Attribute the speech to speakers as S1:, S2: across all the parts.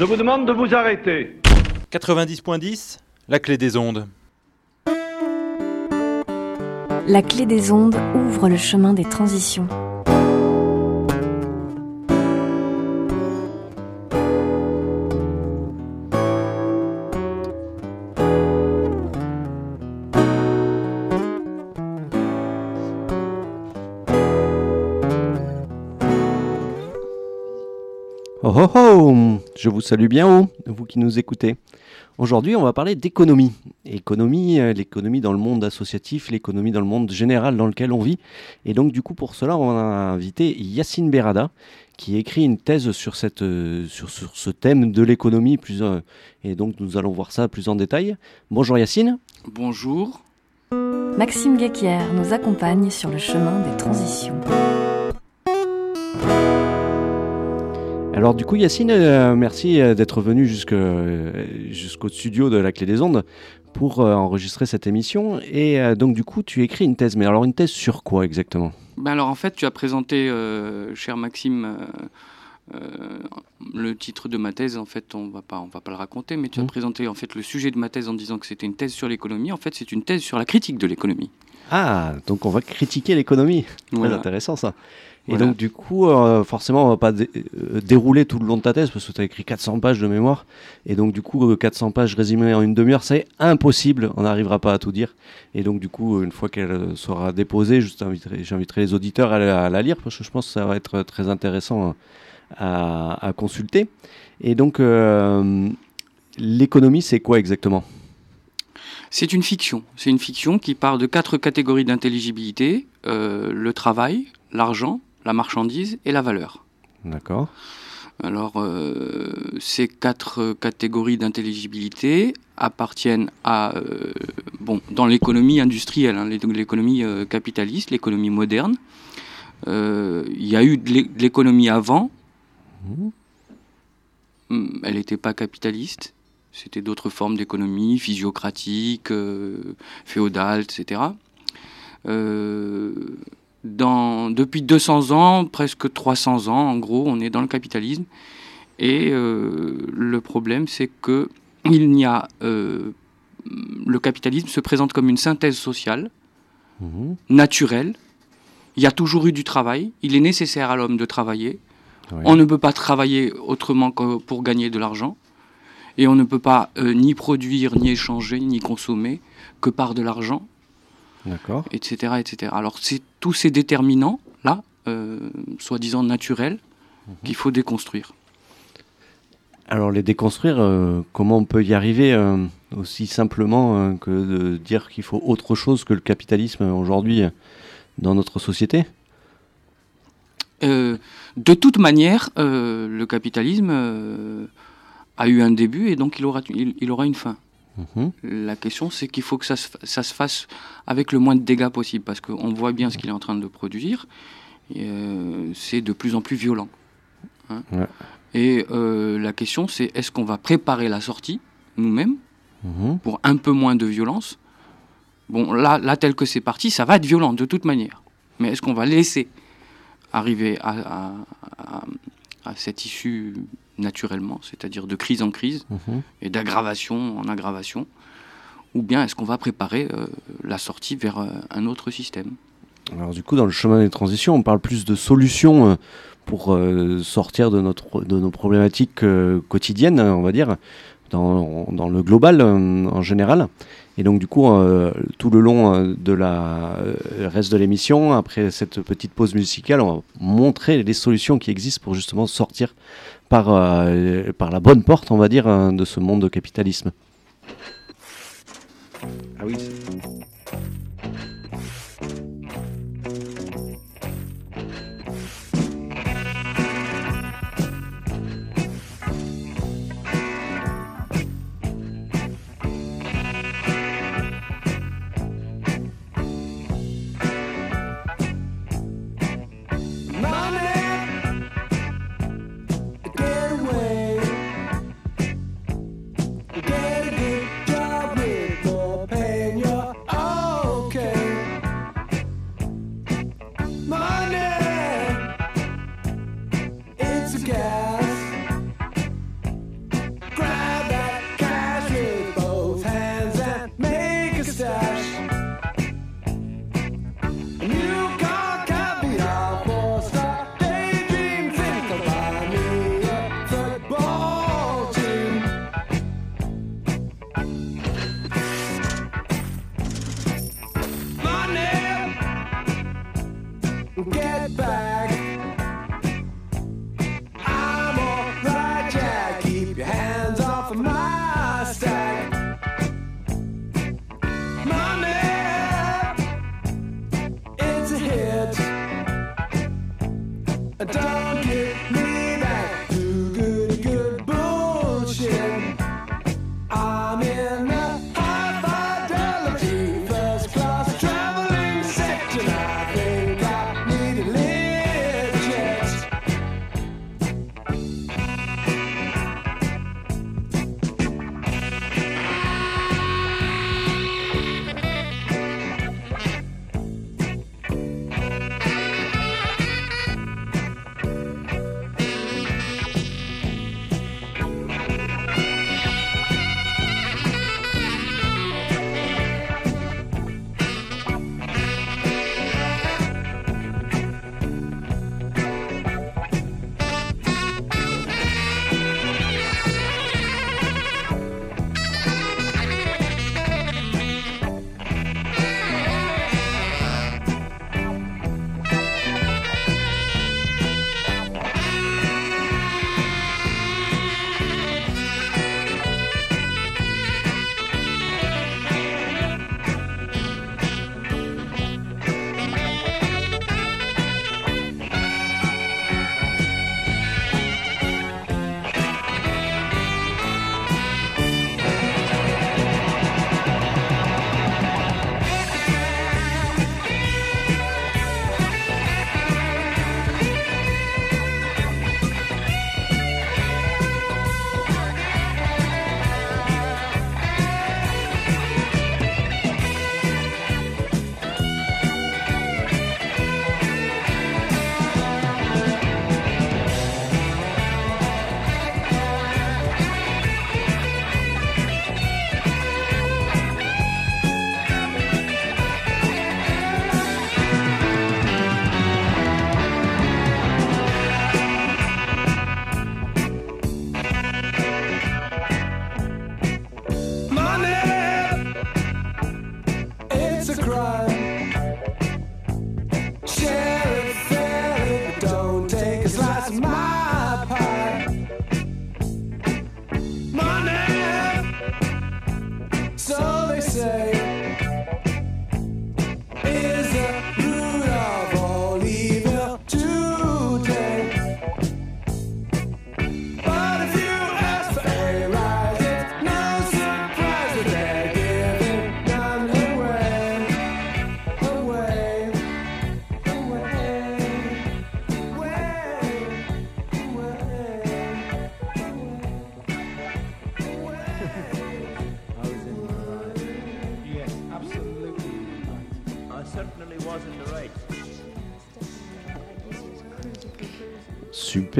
S1: Je vous demande de vous arrêter.
S2: 90.10, la clé des ondes.
S3: La clé des ondes ouvre le chemin des transitions.
S4: Je vous salue bien haut, vous qui nous écoutez. Aujourd'hui, on va parler d'économie. Économie, euh, l'économie dans le monde associatif, l'économie dans le monde général dans lequel on vit. Et donc, du coup, pour cela, on a invité Yacine Berada, qui écrit une thèse sur, cette, euh, sur, sur ce thème de l'économie. Plus, euh, et donc, nous allons voir ça plus en détail. Bonjour Yacine.
S5: Bonjour.
S3: Maxime Guéquière nous accompagne sur le chemin des transitions.
S4: Alors du coup Yacine, euh, merci euh, d'être venu jusque, euh, jusqu'au studio de la Clé des Ondes pour euh, enregistrer cette émission. Et euh, donc du coup tu écris une thèse, mais alors une thèse sur quoi exactement?
S5: Ben alors en fait, tu as présenté, cher Maxime, le titre de ma thèse. En fait, on va pas, on va pas le raconter, mais tu as
S4: Mhm.
S5: présenté en fait le sujet de ma thèse en disant que c'était une thèse sur l'économie. En fait, c'est une thèse sur la critique de l'économie.
S4: Ah, donc on va critiquer l'économie. Très
S5: Voilà.
S4: intéressant ça. Et donc du coup, euh, forcément, on va pas dé- euh, dérouler tout le long de ta thèse parce que tu as écrit 400 pages de mémoire. Et donc du coup, euh, 400 pages résumées en une demi-heure, c'est impossible. On n'arrivera pas à tout dire. Et donc du coup, une fois qu'elle euh, sera déposée, j'inviterai les auditeurs à la, à la lire parce que je pense que ça va être très intéressant à, à consulter. Et donc, euh, l'économie, c'est quoi exactement?
S5: C'est une fiction. C'est une fiction qui part de quatre catégories d'intelligibilité euh, le travail, l'argent, la marchandise et la valeur.
S4: D'accord.
S5: Alors, euh, ces quatre euh, catégories d'intelligibilité appartiennent à, euh, bon, dans l'économie industrielle, hein, l'é- l'économie euh, capitaliste, l'économie moderne. Il y a eu de l'é- de l'économie avant.
S4: Mhm.
S5: Hum, Elle n'était pas capitaliste. C'était d'autres formes d'économie, physiocratique, féodale, etc. Dans, depuis 200 ans, presque 300 ans, en gros, on est dans le capitalisme. Et euh, le problème, c'est que il n'y a euh, le capitalisme se présente comme une synthèse sociale,
S4: Mhm.
S5: naturelle. Il y a toujours eu du travail. Il est nécessaire à l'homme de travailler. On ne peut pas travailler autrement que pour gagner de l'argent. Et on ne peut pas euh, ni produire, ni échanger, ni consommer que par de l'argent
S4: D'accord.
S5: etc. etc. Alors c'est tous ces déterminants-là, euh, soi-disant naturels, qu'il faut déconstruire.
S4: Alors les déconstruire, euh, comment on peut y arriver euh, aussi simplement que de dire qu'il faut autre chose que le capitalisme aujourd'hui dans notre société?
S5: De toute manière, le capitalisme a eu un début et donc il aura, il, il aura une fin.
S4: Mhm.
S5: La question, c'est qu'il faut que ça se, fa- ça se fasse avec le moins de dégâts possible, parce qu'on voit bien ce qu'il est en train de produire. euh, c'est de plus en plus violent. hein.
S4: Ouais.
S5: Et euh, la question, c'est est-ce qu'on va préparer la sortie, nous-mêmes,
S4: Mhm.
S5: pour un peu moins de violence? Bon, là, là tel que c'est parti, ça va être violent de toute manière. Mais est-ce qu'on va laisser arriver à, à- à- à cette issue naturellement, c'est-à-dire de crise en crise
S4: Mhm.
S5: et d'aggravation en aggravation Ou bien est-ce qu'on va préparer euh, la sortie vers euh, un autre système?
S4: Alors du coup, dans le chemin des transitions, on parle plus de solutions euh, pour sortir de, notre, de nos problématiques quotidiennes, on va dire, dans, dans le global en général. Et donc du coup, euh, tout le long euh, de la euh, reste de l'émission, après cette petite pause musicale, on va montrer les solutions qui existent pour justement sortir par, euh, par la bonne porte, on va dire, de ce monde de capitalisme. Ah oui.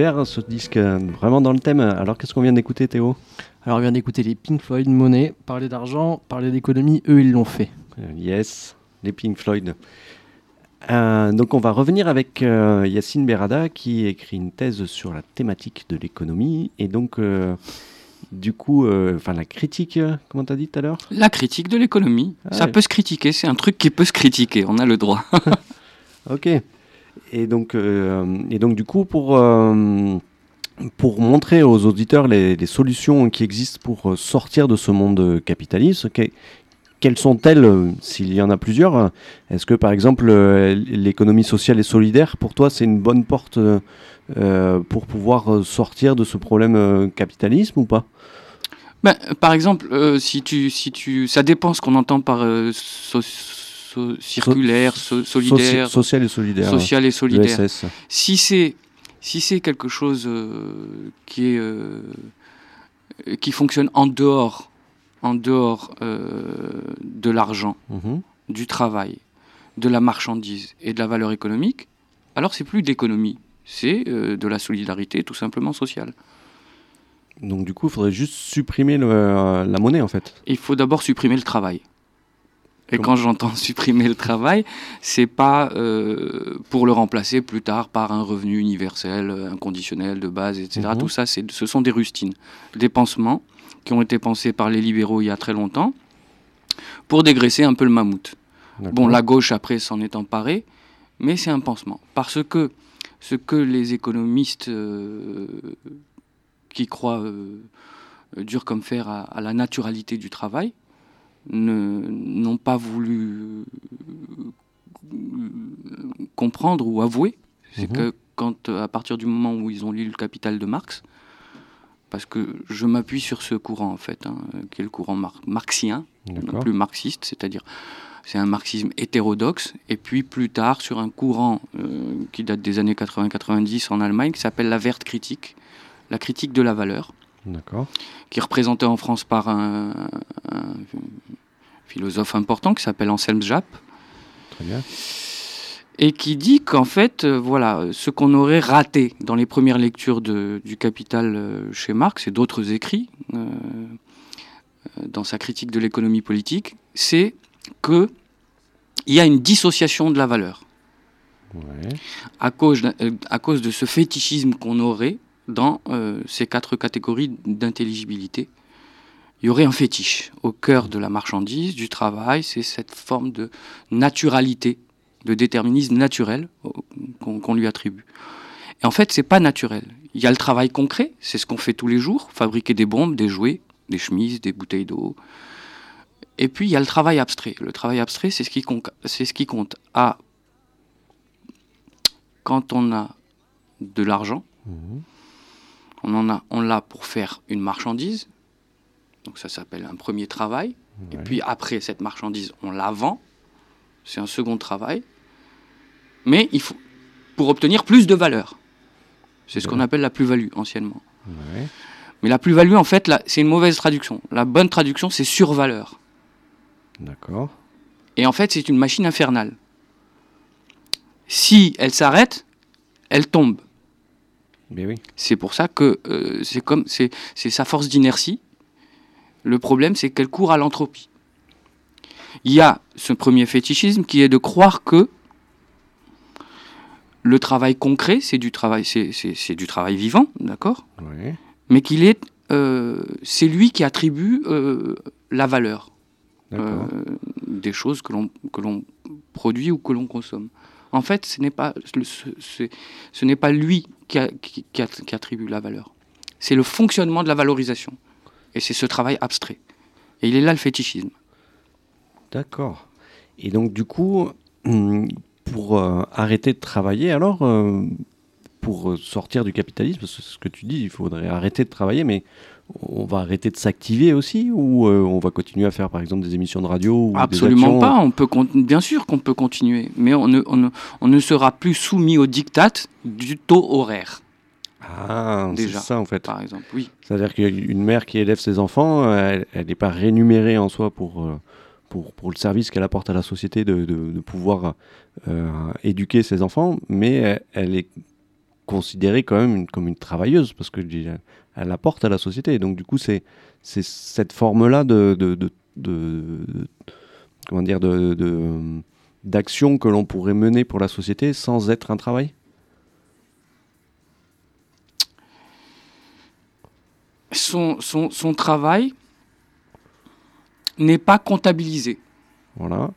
S4: Super, ce disque euh, vraiment dans le thème. Alors qu'est-ce qu'on vient d'écouter Théo?
S1: Alors on vient d'écouter les Pink Floyd, Money, parler d'argent, parler d'économie, eux ils l'ont fait.
S4: Euh, Yes, les Pink Floyd. Euh, donc on va revenir avec euh, Yacine Berada qui écrit une thèse sur la thématique de l'économie et donc euh, du coup, euh, enfin la critique, comment t'as dit tout à l'heure?
S5: La critique de l'économie,
S4: Ah
S5: ça
S4: ouais.
S5: peut se critiquer, c'est un truc qui peut se critiquer, on a le droit.
S4: Ok. Et donc, euh, et donc du coup, pour, euh, pour montrer aux auditeurs les, solutions qui existent pour euh, sortir de ce monde capitaliste, que- quelles sont-elles, s'il y en a plusieurs? Est-ce que par exemple l'économie sociale et solidaire, pour toi, c'est une bonne porte pour pouvoir sortir de ce problème capitalisme ou pas?
S5: Ben, par exemple, si tu, si tu, ça dépend ce qu'on entend par so- so- circulaire, so- solidaire,
S4: Soci- social et solidaire.
S5: social et solidaire. Si c'est si c'est quelque chose euh, qui est euh, qui fonctionne en dehors en dehors euh, de l'argent,
S4: Mhm.
S5: du travail, de la marchandise et de la valeur économique, alors c'est plus d'économie, c'est de la solidarité tout simplement sociale.
S4: Donc du coup, il faudrait juste supprimer le- la monnaie en fait.
S5: Il faut d'abord supprimer le travail. Et
S4: Comment
S5: quand j'entends supprimer le travail, c'est pas euh, pour le remplacer plus tard par un revenu universel, euh, inconditionnel, de base, etc.
S4: Mhm.
S5: Tout ça, ce sont des rustines, des pansements qui ont été pensés par les libéraux il y a très longtemps pour dégraisser un peu le mammouth. Bon, la gauche après s'en est emparée, mais c'est un pansement. Parce que ce que les économistes euh, qui croient euh, dur comme fer à, à la naturalité du travail n'ont pas voulu euh, comprendre ou avouer, c'est
S4: Mhm.
S5: que quand, à partir du moment où ils ont lu le Capital de Marx, parce que je m'appuie sur ce courant en fait, hein, qui est le courant mar- marxien, non plus marxiste, c'est-à-dire c'est un marxisme hétérodoxe, et puis plus tard sur un courant euh, qui date des années 80-90 en Allemagne, qui s'appelle la verte critique, la critique de la valeur,
S4: D'accord.
S5: qui est représentée en France par un, un philosophe important qui s'appelle Anselm Japp,
S4: Très bien.
S5: et qui dit qu'en fait, euh, voilà, ce qu'on aurait raté dans les premières lectures de- du Capital euh, chez Marx et d'autres écrits euh, dans sa critique de l'économie politique, c'est que il y a une dissociation de la valeur
S4: Ouais.
S5: à cause, à cause de ce fétichisme qu'on aurait dans euh, ces quatre catégories d'intelligibilité. Il y aurait un fétiche au cœur de la marchandise, du travail, c'est cette forme de naturalité, de déterminisme naturel au- qu'on lui attribue. Et en fait, c'est pas naturel. Il y a le travail concret, c'est ce qu'on fait tous les jours, fabriquer des bombes, des jouets, des chemises, des bouteilles d'eau. Et puis il y a le travail abstrait. Le travail abstrait, c'est ce qui compte, à quand on a de l'argent,
S4: Mhm.
S5: On en a, on l'a pour faire une marchandise. Donc ça s'appelle un premier travail. Et puis après cette marchandise, on la vend. C'est un second travail. Mais il faut pour obtenir plus de valeur. C'est ce qu'on appelle la plus-value anciennement.
S4: Ouais.
S5: Mais la plus-value, en fait, c'est une mauvaise traduction. La bonne traduction, c'est survaleur.
S4: D'accord.
S5: Et en fait, c'est une machine infernale. Si elle s'arrête, elle tombe.
S4: Oui.
S5: C'est pour ça que euh, c'est comme c'est sa force d'inertie. Le problème, c'est qu'elle court à l'entropie. Il y a ce premier fétichisme qui est de croire que le travail concret, c'est du travail, c'est, du travail vivant, d'accord, mais qu'il est, euh, c'est lui qui attribue euh, la valeur des choses que l'on que l'on produit ou que l'on consomme. En fait, ce n'est pas lui qui, attribue la valeur. C'est le fonctionnement de la valorisation. Et c'est ce travail abstrait. Et il est là le fétichisme.
S4: D'accord. Et donc du coup, hum, pour euh, arrêter de travailler, alors, euh, pour sortir du capitalisme, c'est ce que tu dis, il faudrait arrêter de travailler, mais on va arrêter de s'activer aussi, ou euh, on va continuer à faire par exemple des émissions de radio ou
S5: Absolument pas. On peut bien sûr qu'on peut continuer, mais on ne, on ne- on ne sera plus soumis au diktat du taux horaire,
S4: Ah, c'est ça en fait.
S5: par exemple. Oui.
S4: C'est-à-dire qu'une mère qui élève ses enfants, euh, elle n'est pas rémunérée en soi pour, euh, pour, pour le service qu'elle apporte à la société de, de- de pouvoir euh, éduquer ses enfants, mais elle, est considérée quand même une- comme une travailleuse parce que elle apporte à la société. Et donc du coup, c'est cette forme-là de, de, de- de- de- comment dire d'action que l'on pourrait mener pour la société sans être un travail?
S5: Son, son, son travail n'est pas comptabilisé
S4: Voilà.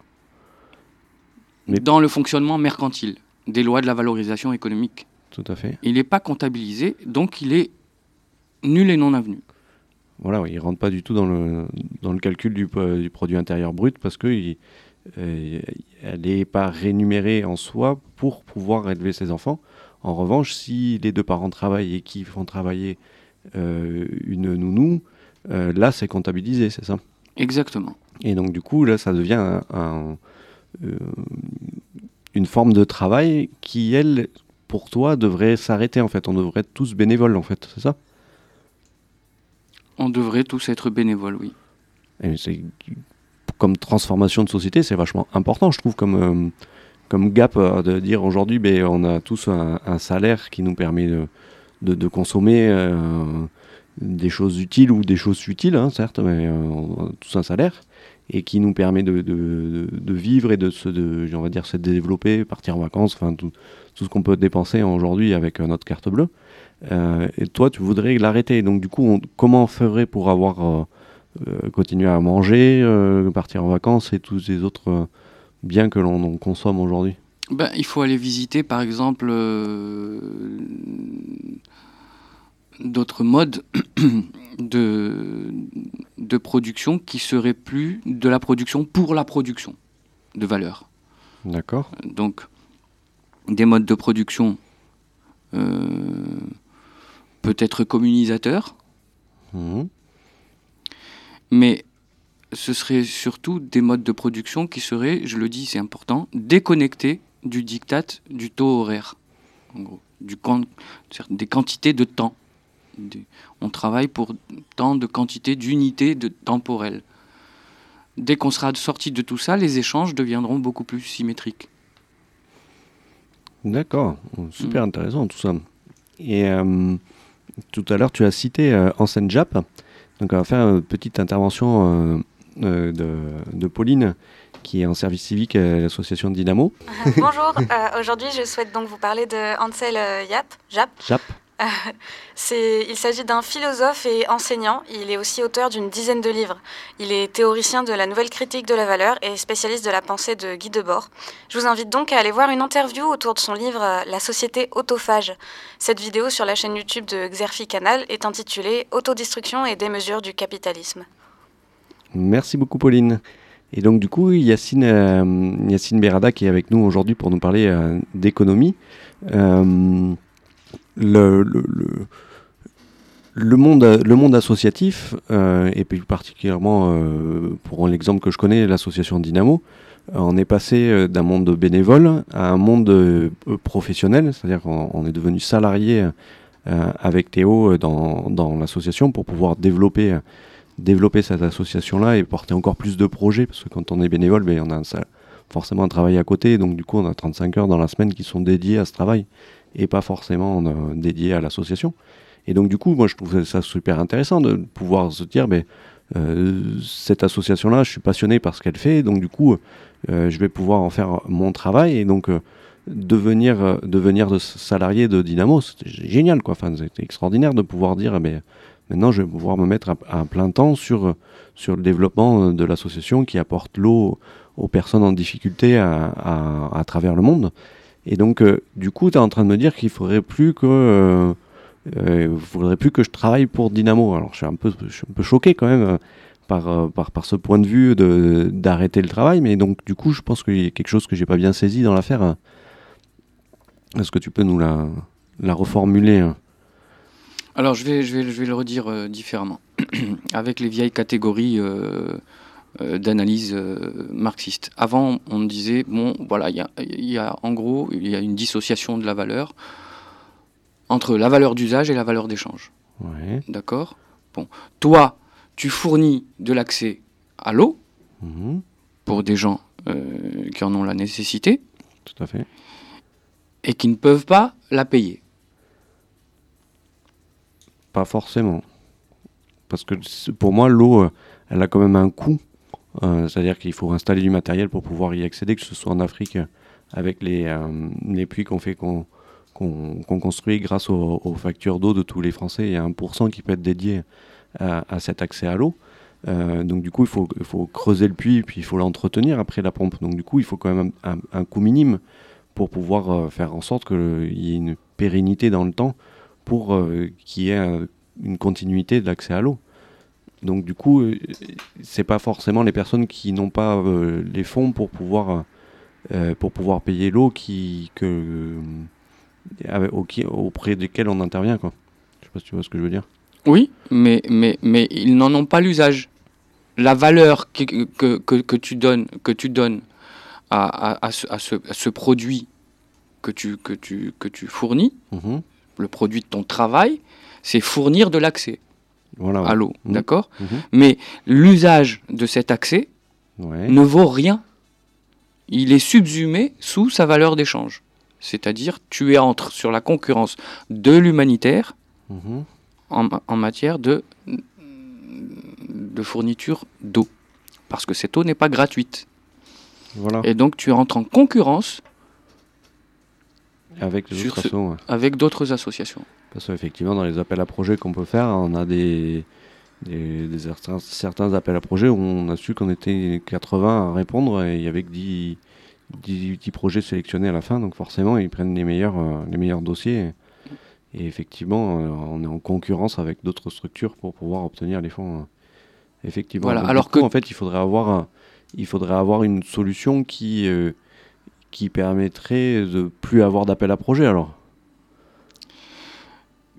S4: Mais-
S5: dans le fonctionnement mercantile des lois de la valorisation économique.
S4: Tout à fait.
S5: Il n'est pas comptabilisé, donc il est nul et non avenu.
S4: Voilà, oui, il rentre pas du tout dans le, dans le calcul du, po- du produit intérieur brut parce que il- euh, elle n'est pas rémunérée en soi pour pouvoir élever ses enfants. En revanche, si les deux parents travaillent et qu'ils font travailler euh, une nounou, euh, là c'est comptabilisé, c'est ça?
S5: Exactement.
S4: Et donc du coup, là, ça devient un- un, euh, une forme de travail qui, elle, pour toi, devrait s'arrêter en fait. On devrait être tous bénévoles en fait, c'est ça?
S5: On devrait tous être bénévoles, oui.
S4: Comme transformation de société, c'est vachement important, je trouve, comme, euh, comme gap euh, de dire aujourd'hui, ben, on a tous un, salaire qui nous permet de, consommer euh, des choses utiles ou des choses futiles, hein, certes, mais on a tous un salaire et qui nous permet de, vivre et de se, dire, se développer, partir en vacances, enfin tout, ce qu'on peut dépenser aujourd'hui avec notre carte bleue. Euh, et toi, tu voudrais l'arrêter. Donc du coup, on- comment on ferait pour avoir euh, euh, continuer à manger, euh, partir en vacances et tous ces autres biens que l'on on consomme aujourd'hui?
S5: Ben, il faut aller visiter, par exemple, d'autres modes de, de production qui seraient plus de la production pour la production de valeur.
S4: D'accord
S5: Donc, des modes de production euh, peut-être communisateurs,
S4: Mhm.
S5: mais ce serait surtout des modes de production qui seraient, je le dis, c'est important, déconnectés du diktat du taux horaire, en gros, du des quantités de temps. Des- on travaille pour tant de quantités d'unités de temporelles. Dès qu'on sera sorti de tout ça, les échanges deviendront beaucoup plus symétriques.
S4: D'accord, super intéressant tout ça. Et euh, tout à l'heure, tu as cité euh, Enseigne Jap. Donc, on va faire une petite intervention euh, euh, de, de Pauline, qui est en service civique à l'association Dynamo.
S6: Bonjour, euh, aujourd'hui je souhaite donc vous parler de Ansel Yap, Jap.
S4: Jap
S6: il s'agit d'un philosophe et enseignant. Il est aussi auteur d'une dizaine de livres. Il est théoricien de la nouvelle critique de la valeur et spécialiste de la pensée de Guy Debord. Je vous invite donc à aller voir une interview autour de son livre euh, La société autophage. Cette vidéo sur la chaîne YouTube de Xerfi Canal est intitulée Autodestruction et démesure du capitalisme.
S4: Merci beaucoup, Pauline. Et donc, du coup, Yacine, euh, Berada qui est avec nous aujourd'hui pour nous parler euh, d'économie. Euh, le, le, le- monde, le monde associatif, euh, et plus particulièrement euh, pour l'exemple que je connais, l'association Dynamo, euh, on est passé d'un monde bénévole à un monde professionnel, c'est-à-dire qu'on on est devenu salarié avec Théo dans, dans l'association pour pouvoir développer développer cette association-là et porter encore plus de projets, parce que quand on est bénévole, ben, on a ça, forcément un travail à côté, donc du coup on a 35 heures dans la semaine qui sont dédiées à ce travail, et pas forcément euh, dédiées à l'association. Et donc du coup, moi je trouve ça super intéressant de pouvoir se dire, ben, euh, cette association-là, je suis passionné par ce qu'elle fait, donc du coup, euh, je vais pouvoir en faire mon travail, et donc devenir, devenir de salarié de Dynamo, c'était génial, quoi. Enfin, c'était extraordinaire de pouvoir dire, ben, Maintenant, je vais pouvoir me mettre à, plein temps sur, sur le développement de l'association qui apporte l'eau aux personnes en difficulté à, à travers le monde. Et donc, euh, du coup, tu es en train de me dire qu'il faudrait plus que euh, euh, faudrait plus que je travaille pour Dynamo. Alors, je suis un peu, je suis un peu choqué quand même par, par, par ce point de vue d'arrêter le travail. Mais donc, du coup, je pense qu'il y a quelque chose que j'ai pas bien saisi dans l'affaire. Est-ce que tu peux nous la, la reformuler hein?
S5: Alors, je vais, je vais, je vais le redire différemment, avec les vieilles catégories d'analyse euh, marxiste. Avant, on disait, bon, voilà, il y a, il y a, en gros, il y a une dissociation de la valeur entre la valeur d'usage et la valeur d'échange.
S4: Ouais.
S5: D'accord? Bon. Toi, tu fournis de l'accès à l'eau
S4: Mhm.
S5: pour des gens euh, qui en ont la nécessité
S4: Tout à fait.
S5: et qui ne peuvent pas la payer.
S4: Pas forcément. Parce que pour moi, l'eau, euh, elle a quand même un coût. Euh, C'est-à-dire qu'il faut installer du matériel pour pouvoir y accéder, que ce soit en Afrique avec les, euh, puits qu'on fait, qu'on construit grâce aux, factures d'eau de tous les Français. Il y a 1% qui peut être dédié à, cet accès à l'eau. Euh, donc du coup, il faut, creuser le puits, puis il faut l'entretenir après la pompe. Donc du coup, il faut quand même un, coût minime pour pouvoir faire en sorte qu'il y ait une pérennité dans le temps pour qu'il y ait une continuité de l'accès à l'eau. Donc du coup, euh, c'est pas forcément les personnes qui n'ont pas euh, les fonds pour pouvoir euh, pour pouvoir payer l'eau qui que euh, au- auprès desquelles on intervient quoi. Je sais pas si tu vois ce que je veux dire.
S5: Oui, mais, mais, mais ils n'en ont pas l'usage. La valeur que, que, que, que tu donnes, que tu donnes à, à, à ce, à ce- à ce produit que tu, que, tu, que tu fournis,
S4: Mhm.
S5: le produit de ton travail, c'est fournir de l'accès
S4: Voilà. ouais.
S5: à l'eau.
S4: Mhm.
S5: D'accord
S4: Mhm.
S5: Mais l'usage de cet accès
S4: Ouais.
S5: ne vaut rien. Il est subsumé sous sa valeur d'échange. C'est-à-dire, tu entres sur la concurrence de l'humanitaire
S4: Mhm.
S5: en, ma- en matière de, de fourniture d'eau. Parce que cette eau n'est pas gratuite.
S4: Voilà.
S5: Et donc tu entres en concurrence ce- avec d'autres associations.
S4: Parce qu'effectivement, dans les appels à projets qu'on peut faire, on a des, des, des certains, certains appels à projets où on a su qu'on était 80 à répondre et il y avait que 10, 10, 10 projets sélectionnés à la fin. Donc forcément, ils prennent les meilleurs, euh, les meilleurs dossiers. Et, effectivement, euh, on est en concurrence avec d'autres structures pour pouvoir obtenir les fonds. euh. Effectivement.
S5: Voilà,
S4: Donc,
S5: alors
S4: coup,
S5: que-
S4: en fait, il faudrait avoir, il faudrait avoir une solution qui, euh, qui permettrait de plus avoir d'appels à projets alors.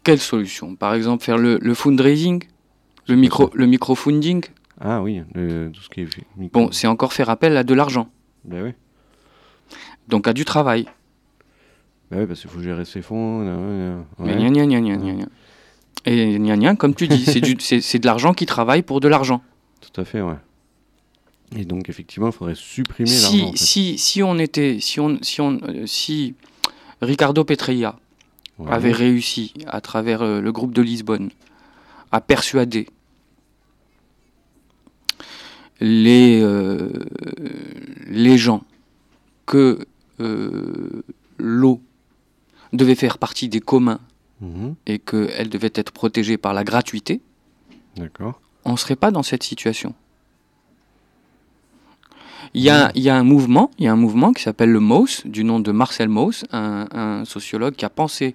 S5: Quelle solution? Par exemple, faire le, le fundraising, le micro, le microfunding?
S4: Ah oui, le- tout ce qui est micro-
S5: Bon, c'est encore faire appel à de l'argent,
S4: Ben oui.
S5: donc à du travail.
S4: Bah oui, parce qu'il faut gérer ses fonds. ouais,
S5: Mais gna gna gna. Et gna gna, comme tu dis, c'est de l'argent qui travaille pour de l'argent.
S4: Tout à fait, ouais. Et donc, effectivement, il faudrait supprimer
S5: Si,
S4: l'argent. en fait.
S5: si, si on était, si on, si on, euh, si Ricardo Petreia
S4: Ouais.
S5: avait réussi, à travers euh, le groupe de Lisbonne, à persuader les, euh, les gens que euh, l'eau devait faire partie des communs
S4: Mhm,
S5: et qu'elle devait être protégée par la gratuité, on ne serait pas dans cette situation. Il y, a, il y a un mouvement, il y a un mouvement qui s'appelle le MOS, du nom de Marcel Mauss, un, un sociologue qui a pensé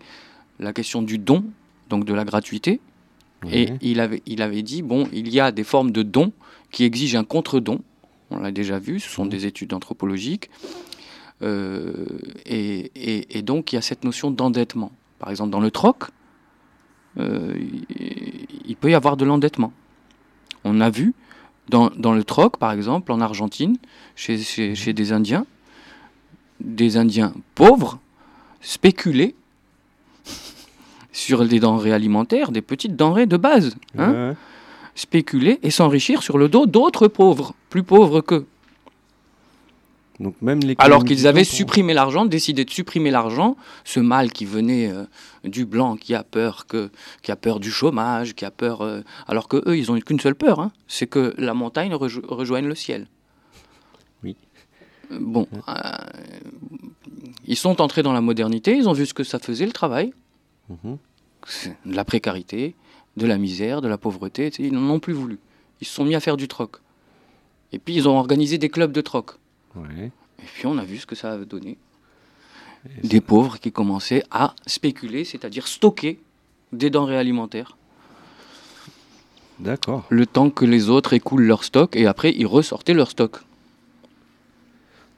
S5: la question du don, donc de la gratuité, et il avait, il avait dit, bon, il y a des formes de dons qui exigent un contre-don, on l'a déjà vu, ce sont des études anthropologiques, euh, et, et- et donc il y a cette notion d'endettement. Par exemple, dans le troc, euh, il- il peut y avoir de l'endettement. On a vu dans, dans le troc, par exemple, en Argentine, chez, chez, chez des Indiens, des Indiens pauvres spéculer sur des denrées alimentaires, des petites denrées de base. hein,
S4: ouais.
S5: spéculer et s'enrichir sur le dos d'autres pauvres, plus pauvres qu'eux.
S4: Donc, même les
S5: Alors qu'ils avaient supprimé l'argent, décidé de supprimer l'argent, ce mal qui venait euh, du blanc, qui a peur que, qui a peur du chômage, qui a peur, euh, alors que eux, ils ont qu'une seule peur, hein, c'est que la montagne rejo- rejoigne le ciel.
S4: Oui.
S5: Euh, Bon, euh, ils sont entrés dans la modernité, ils ont vu ce que ça faisait le travail,
S4: Mhm.
S5: C'est de la précarité, de la misère, de la pauvreté, ils n'en ont plus voulu. Ils se sont mis à faire du troc. Et puis ils ont organisé des clubs de troc.
S4: Ouais.
S5: Et puis on a vu ce que ça a donné.
S4: Et
S5: Des pauvres qui commençaient à spéculer, c'est-à-dire stocker des denrées alimentaires,
S4: D'accord.
S5: le temps que les autres écoulent leur stock, et après ils ressortaient leur stock.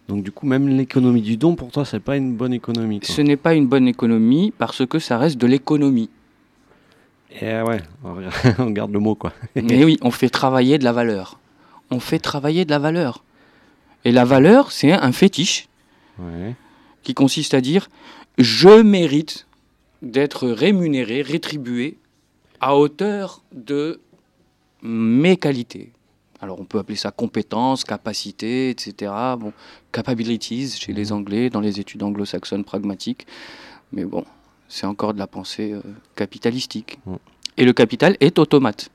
S4: Donc, du coup, même l'économie du don, pour toi, c'est pas une bonne économie. quoi.
S5: Ce n'est pas une bonne économie parce que ça reste de l'économie.
S4: Eh ouais, on garde le mot, quoi.
S5: Mais oui, on fait travailler de la valeur. On fait travailler de la valeur. Et la valeur, c'est un fétiche
S4: Ouais.
S5: qui consiste à dire je mérite d'être rémunéré, rétribué à hauteur de mes qualités. Alors on peut appeler ça compétences, capacités, etc. Bon, capabilities chez les Anglais, dans les études anglo-saxonnes pragmatiques. Mais bon, c'est encore de la pensée euh, capitalistique.
S4: Mm.
S5: Et le capital est automate.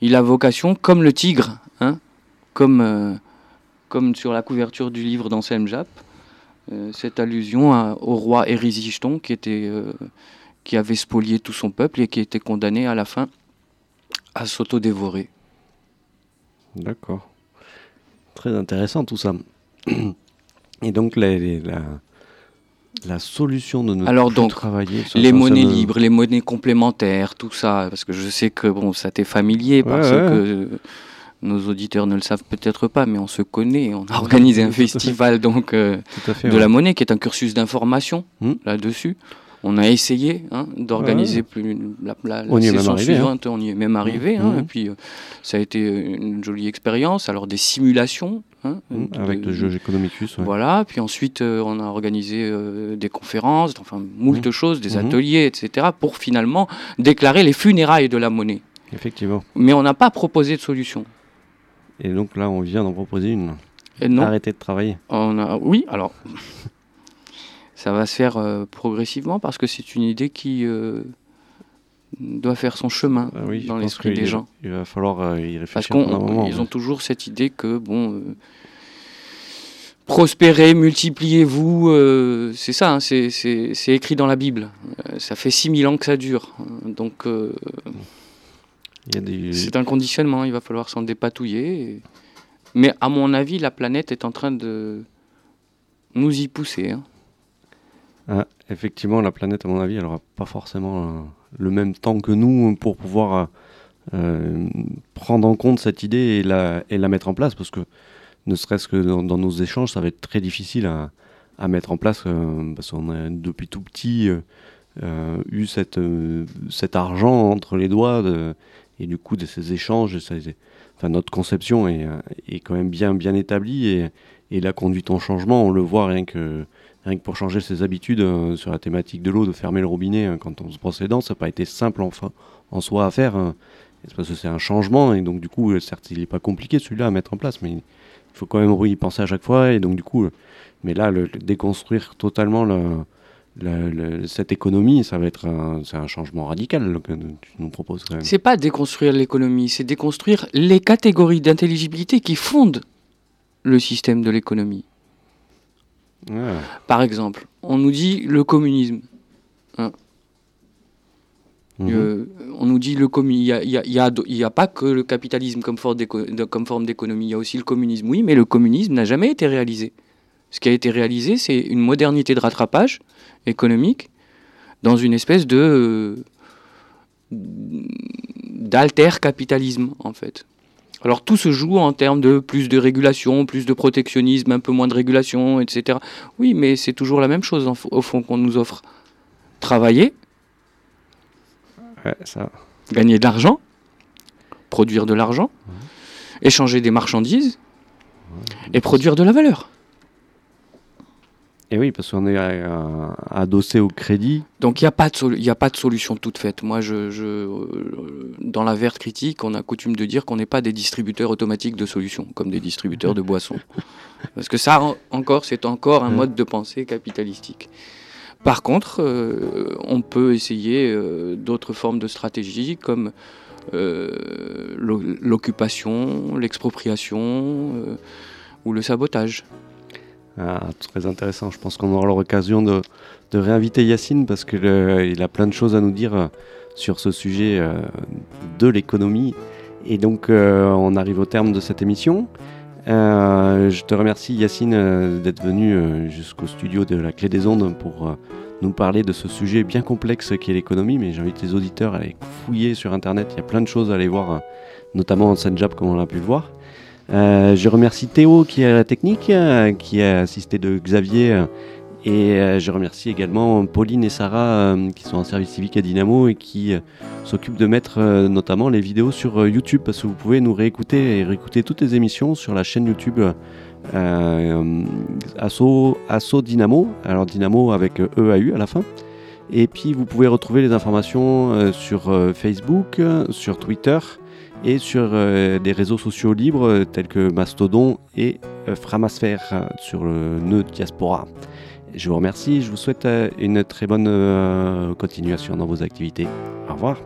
S5: Il a vocation, comme le tigre, hein, comme, euh, comme sur la couverture du livre d'Anselme Jap, euh, cette allusion à- au roi Érysichthon qui, était, euh, qui avait spolié tout son peuple et qui était condamné à la fin à s'auto-dévorer.
S4: D'accord. Très intéressant tout ça. Et donc la, la, la solution de ne
S5: Alors donc,
S4: travailler
S5: les monnaies libres, les monnaies complémentaires, tout ça, parce que je sais que bon, ça t'est familier
S4: Ouais,
S5: parce
S4: ouais.
S5: que nos auditeurs ne le savent peut-être pas, mais on se connaît. On a organisé un festival donc euh,
S4: fait.
S5: de
S4: ouais.
S5: la monnaie qui est un cursus d'information
S4: Hmm.
S5: là-dessus. On a essayé hein, d'organiser plus la, la- la
S4: On y est même
S5: session
S4: arrivé, hein.
S5: suivante. On y est même arrivé. hein,
S4: Mhm.
S5: et puis euh, ça a été une jolie expérience. Alors des simulations hein, de-
S4: Avec le jeu Economicus. ouais.
S5: voilà, puis ensuite euh, on a organisé des conférences, enfin moult choses, des ateliers, etc., pour finalement déclarer les funérailles de la monnaie.
S4: Effectivement.
S5: Mais on n'a pas proposé de solution.
S4: Et donc là, on vient d'en proposer une.
S5: Et non,
S4: Arrêter de travailler.
S5: on a, oui, alors ça va se faire euh, progressivement parce que c'est une idée qui euh, doit faire son chemin
S4: Ah oui,
S5: dans l'esprit des gens.
S4: Il va falloir euh, y
S5: Parce
S4: réfléchir moment.
S5: qu'ils
S4: ouais.
S5: ont toujours cette idée que, bon, prospérez, multipliez-vous, euh, c'est ça, hein, c'est- écrit dans la Bible. Euh, ça fait 6000 ans que ça dure. Donc, euh,
S4: des...
S5: c'est un conditionnement, il va falloir s'en dépatouiller. et- Mais à mon avis, la planète est en train de nous y pousser. hein.
S4: Ah, effectivement, la planète, à mon avis, elle n'aura pas forcément euh, le même temps que nous pour pouvoir euh, prendre en compte cette idée et la, et la mettre en place. Parce que, ne serait-ce que dans, dans nos échanges, ça va être très difficile à, à mettre en place. euh, parce qu'on a depuis tout petit euh, euh, eu cette, euh, cet argent entre les doigts. de- et du coup, de ces échanges, enfin, notre conception est, euh, est quand même bien, bien établie. Et, la conduite en changement, on le voit rien que pour changer ses habitudes euh, sur la thématique de l'eau, de fermer le robinet euh, quand on se brosse les dents, ça n'a pas été simple enfin, en soi à faire. c'est parce que c'est un changement et donc du coup, certes, il n'est pas compliqué celui-là à mettre en place, mais il faut quand même y penser à chaque fois et donc du coup, mais là, le déconstruire totalement le- le- le- cette économie, ça va être un, c'est un changement radical que tu nous proposes quand même.
S5: C'est pas déconstruire l'économie, c'est déconstruire les catégories d'intelligibilité qui fondent le système de l'économie.
S4: Ouais.
S5: Par exemple, on nous dit le communisme.
S4: Mhm.
S5: Euh, on nous dit le communisme. Il n'y a, il y a- il y a- il y a pas que le capitalisme comme forme d'économie, il y a aussi le communisme. Oui, mais le communisme n'a jamais été réalisé. Ce qui a été réalisé, c'est une modernité de rattrapage économique dans une espèce de euh, d'alter-capitalisme, en fait. Alors tout se joue en termes de plus de régulation, plus de protectionnisme, un peu moins de régulation, etc. Oui, mais c'est toujours la même chose au fond qu'on nous offre. Travailler,
S4: Ouais, ça.
S5: gagner de l'argent, produire de l'argent, échanger des marchandises et produire de la valeur.
S4: Et oui, parce qu'on est euh, adossé au crédit.
S5: Donc il n'y a, pas de a pas de solution toute faite. Moi, je, je, euh, dans la verte critique, on a coutume de dire qu'on n'est pas des distributeurs automatiques de solutions, comme des distributeurs de boissons. Parce que ça, en- encore, c'est encore un
S4: Ouais.
S5: mode de pensée capitalistique. Par contre, euh, on peut essayer d'autres formes de stratégies comme l'o- l'occupation, l'expropriation ou le sabotage.
S4: Ah, très intéressant. Je pense qu'on aura l'occasion de, réinviter Yacine parce qu'il a plein de choses à nous dire euh, sur ce sujet euh, de l'économie. Et donc, euh, on arrive au terme de cette émission. Je te remercie, Yacine, d'être venu jusqu'au studio de la Clé des Ondes pour nous parler de ce sujet bien complexe qui est l'économie. Mais j'invite les auditeurs à aller fouiller sur Internet. Il y a plein de choses à aller voir, notamment en Senjab, comme on a pu voir. Euh, je remercie Théo qui est à la technique, euh, qui a assisté de Xavier. euh, et je remercie également Pauline et Sarah qui sont en service civique à Dynamo et qui s'occupent de mettre notamment les vidéos sur YouTube parce que vous pouvez nous réécouter et réécouter toutes les émissions sur la chaîne YouTube Asso, Asso Dynamo, alors Dynamo avec EAU à la fin. Et puis vous pouvez retrouver les informations sur Facebook, sur Twitter et sur euh, des réseaux sociaux libres euh, tels que Mastodon et euh, Framasphère sur le nœud Diaspora. Je vous remercie, je vous souhaite une très bonne continuation dans vos activités. Au revoir.